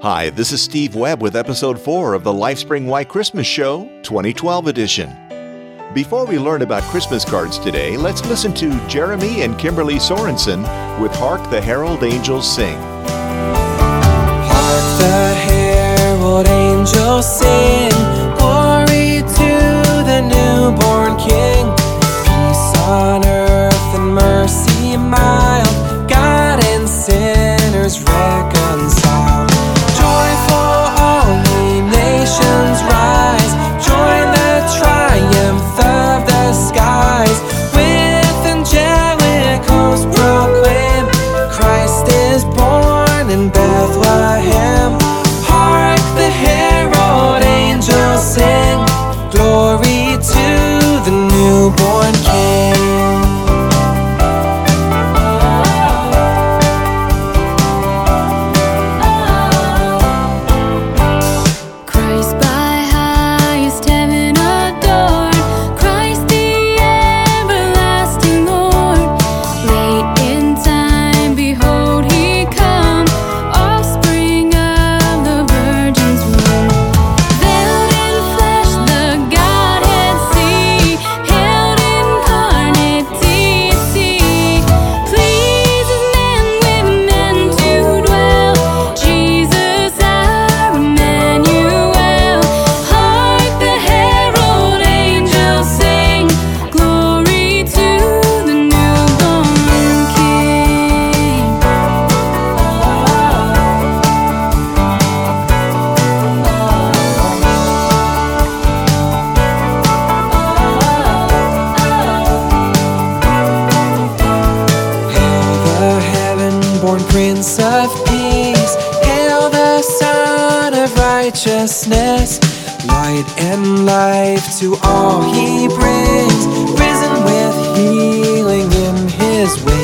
Hi, this is Steve Webb with episode 4 of the Lifespring Why Christmas Show 2012 edition. Before we learn about Christmas cards today, let's listen to Jeremy and Kimberly Sorensen with Hark the Herald Angels Sing. Hark the herald angels sing, glory to the newborn King. Peace on earth and mercy mild, to all He brings. Risen with healing in His wings.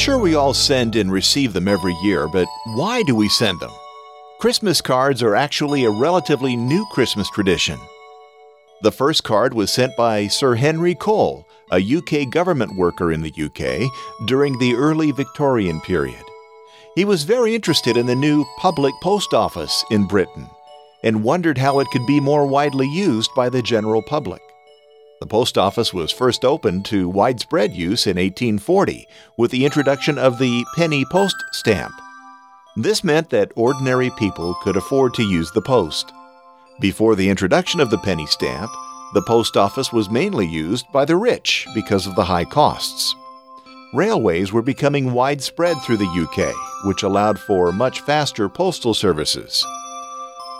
Sure we all send and receive them every year, but why do we send them? Christmas cards are actually a relatively new Christmas tradition. The first card was sent by Sir Henry Cole, a UK government worker in the UK, during the early Victorian period. He was very interested in the new public post office in Britain and wondered how it could be more widely used by the general public. The post office was first opened to widespread use in 1840 with the introduction of the penny post stamp. This meant that ordinary people could afford to use the post. Before the introduction of the penny stamp, the post office was mainly used by the rich because of the high costs. Railways were becoming widespread through the UK, which allowed for much faster postal services.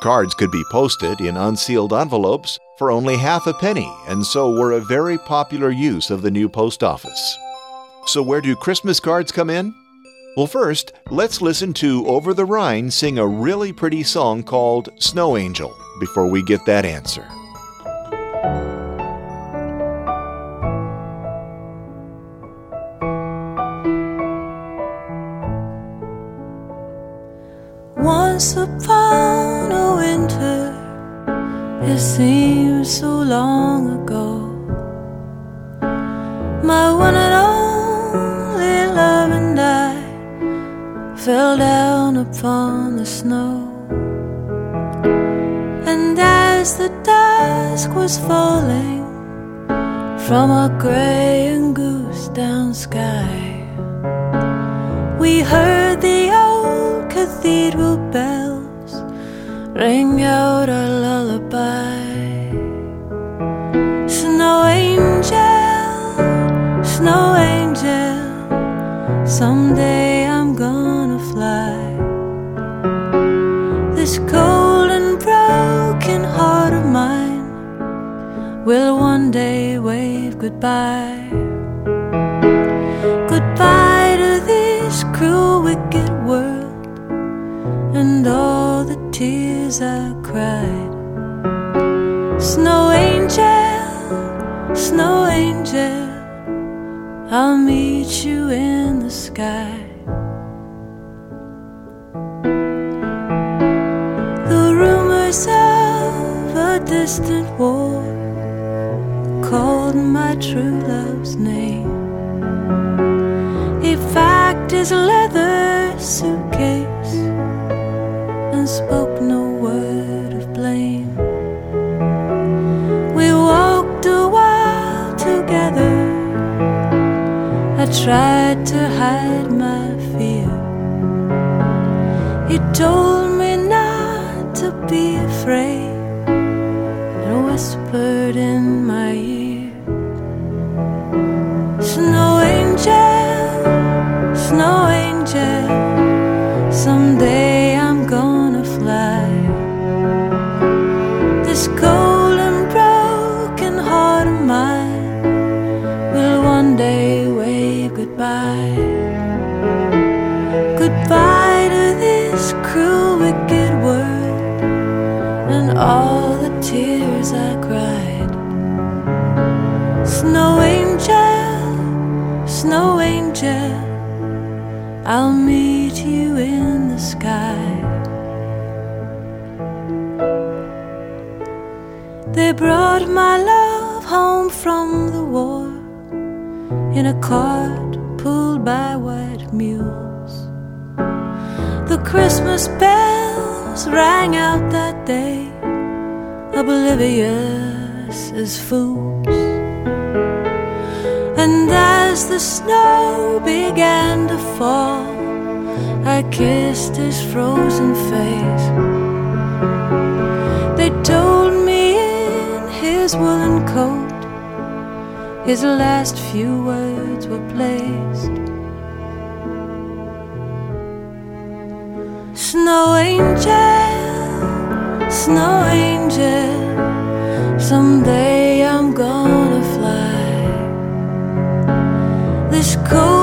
Cards could be posted in unsealed envelopes for only half a penny, and so were a very popular use of the new post office. So, where do Christmas cards come in? Well, first, let's listen to Over the Rhine sing a really pretty song called Snow Angel before we get that answer. Once upon it seems so long ago. My one and only love and I fell down upon the snow. And as the dusk was falling from a gray and goose down sky, we heard the old cathedral bells ring out our lullaby. Someday I'm gonna fly. This cold and broken heart of mine will one day wave goodbye. Goodbye to this cruel, wicked world and all the tears I cried. Snow angel, snow angel, I'll meet you in sky. The rumors of a distant war called my true love's name. He packed his leather suitcase and spoke tried to hide my fear. He told me not to be afraid and whispered in my sky. They brought my love home from the war in a cart pulled by white mules. The Christmas bells rang out that day, oblivious as fools. And as the snow began to fall, I kissed his frozen face. They told me in his woolen coat, his last few words were placed. Snow angel, snow angel, someday I'm gonna fly. This cold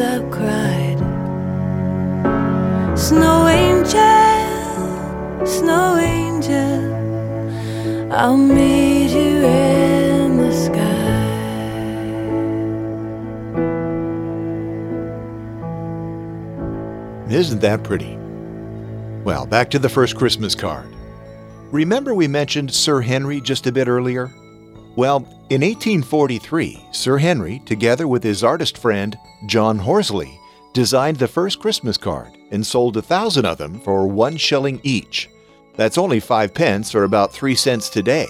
I've cried. Snow angel, snow angel, I'll meet you in the sky. Isn't that pretty? Well, back to the first Christmas card. Remember we mentioned Sir Henry just a bit earlier? Well, in 1843, Sir Henry, together with his artist friend John Horsley, designed the first Christmas card and sold a thousand of them for one shilling each. That's only five pence or about three cents today.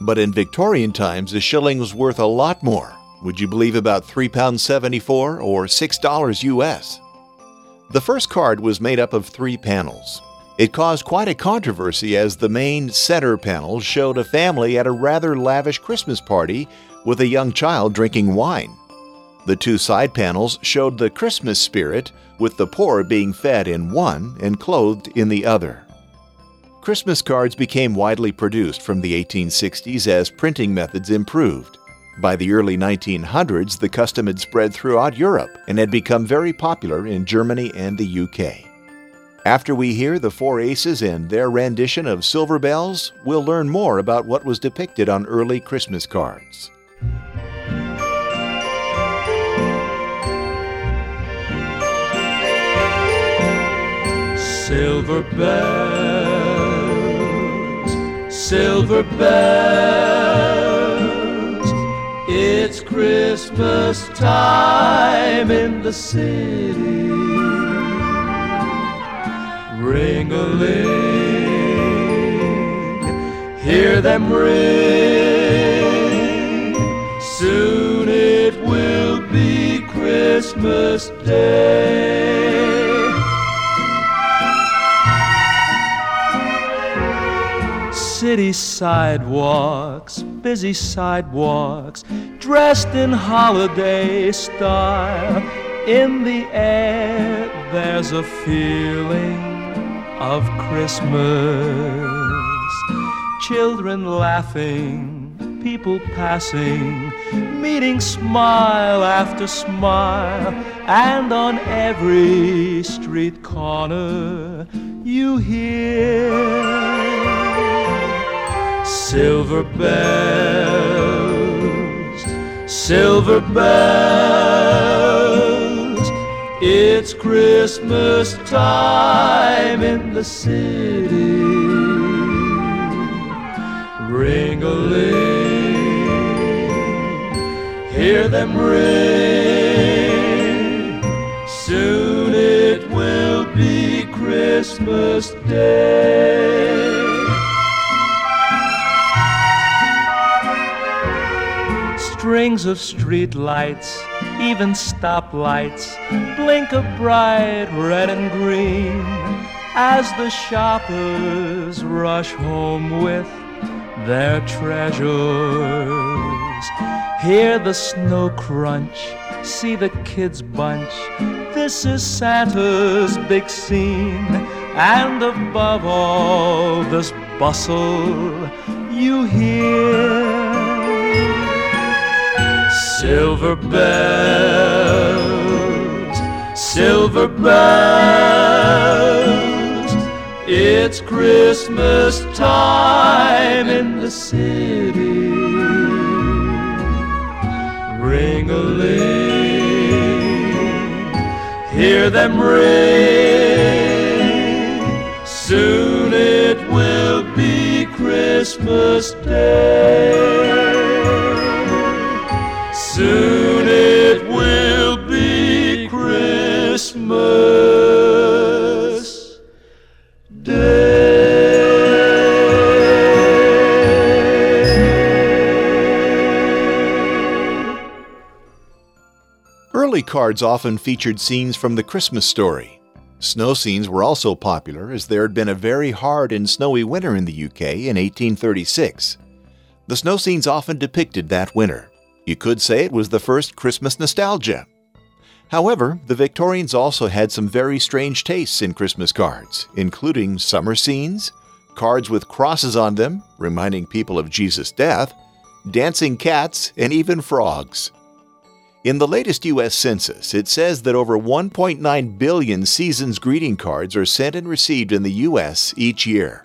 But in Victorian times, a shilling was worth a lot more. Would you believe about £3.74 or $6 US? The first card was made up of three panels. It caused quite a controversy as the main center panel showed a family at a rather lavish Christmas party with a young child drinking wine. The two side panels showed the Christmas spirit, with the poor being fed in one and clothed in the other. Christmas cards became widely produced from the 1860s as printing methods improved. By the early 1900s, the custom had spread throughout Europe and had become very popular in Germany and the UK. After we hear the Four Aces and their rendition of Silver Bells, we'll learn more about what was depicted on early Christmas cards. Silver bells, silver bells. It's Christmas time in the city. Ring a hear them ring. Soon it will be Christmas Day. City sidewalks, busy sidewalks, dressed in holiday style. In the air, there's a feeling of Christmas. Children laughing, people passing, meeting smile after smile, and on every street corner you hear silver bells, silver bells. It's Christmas time in the city. Ring a hear them ring. Soon it will be Christmas Day. Strings of street lights, even stoplights, blink a bright red and green as the shoppers rush home with their treasures. Hear the snow crunch, see the kids bunch. This is Santa's big scene, and above all this bustle, you hear silver bells, silver bells. It's Christmas time in the city. Ring a hear them ring. Soon it will be Christmas Day. Soon it will be Christmas Day. Early cards often featured scenes from the Christmas story. Snow scenes were also popular as there had been a very hard and snowy winter in the UK in 1836. The snow scenes often depicted that winter. You could say it was the first Christmas nostalgia. However, the Victorians also had some very strange tastes in Christmas cards, including summer scenes, cards with crosses on them, reminding people of Jesus' death, dancing cats, and even frogs. In the latest U.S. Census, it says that over 1.9 billion season's greeting cards are sent and received in the U.S. each year.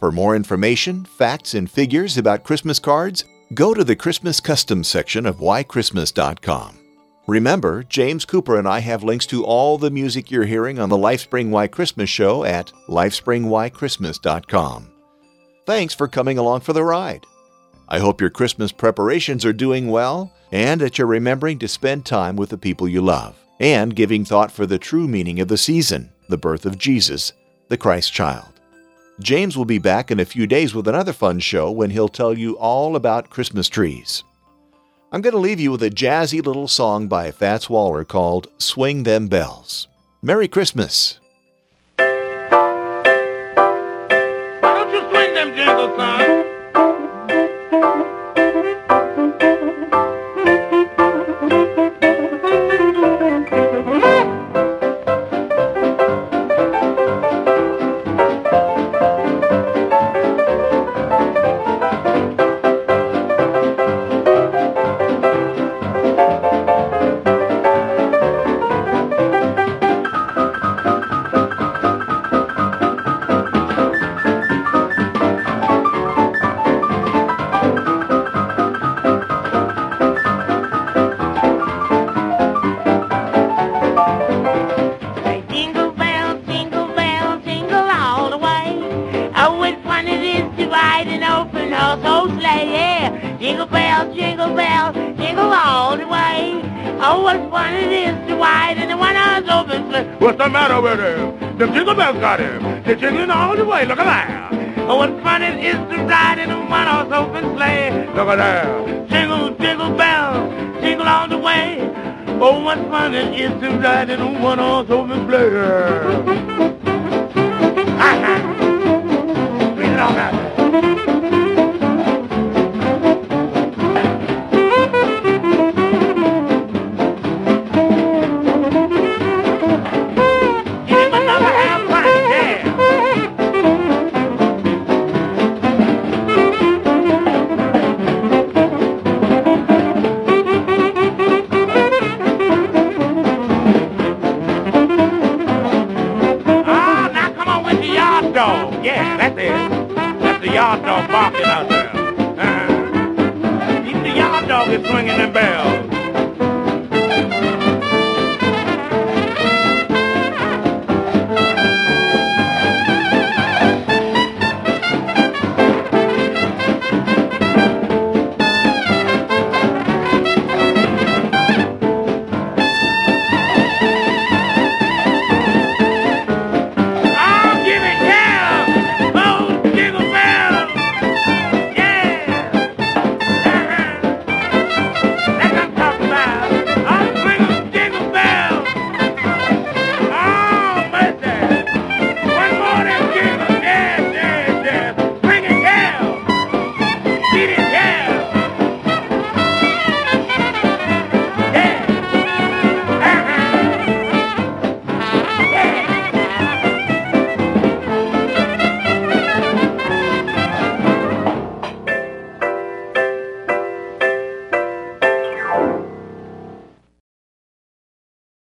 For more information, facts, and figures about Christmas cards, go to the Christmas Customs section of whychristmas.com. Remember, James Cooper and I have links to all the music you're hearing on the Lifespring Why Christmas show at lifespringwhychristmas.com. Thanks for coming along for the ride. I hope your Christmas preparations are doing well and that you're remembering to spend time with the people you love and giving thought for the true meaning of the season, the birth of Jesus, the Christ child. James will be back in a few days with another fun show when he'll tell you all about Christmas trees. I'm going to leave you with a jazzy little song by Fats Waller called Swing Them Bells. Merry Christmas! Jingle bell, jingle bell, jingle all the way. Oh, what fun it is to ride in a one-horse open sleigh. What's the matter with him? The jingle bells got him. They're jingling all the way. Look at that. Oh, what fun it is to ride in a one-horse open sleigh. Look at that. Jingle, jingle bell, jingle all the way. Oh, what fun it is to ride in a one-horse open sleigh. Read it on out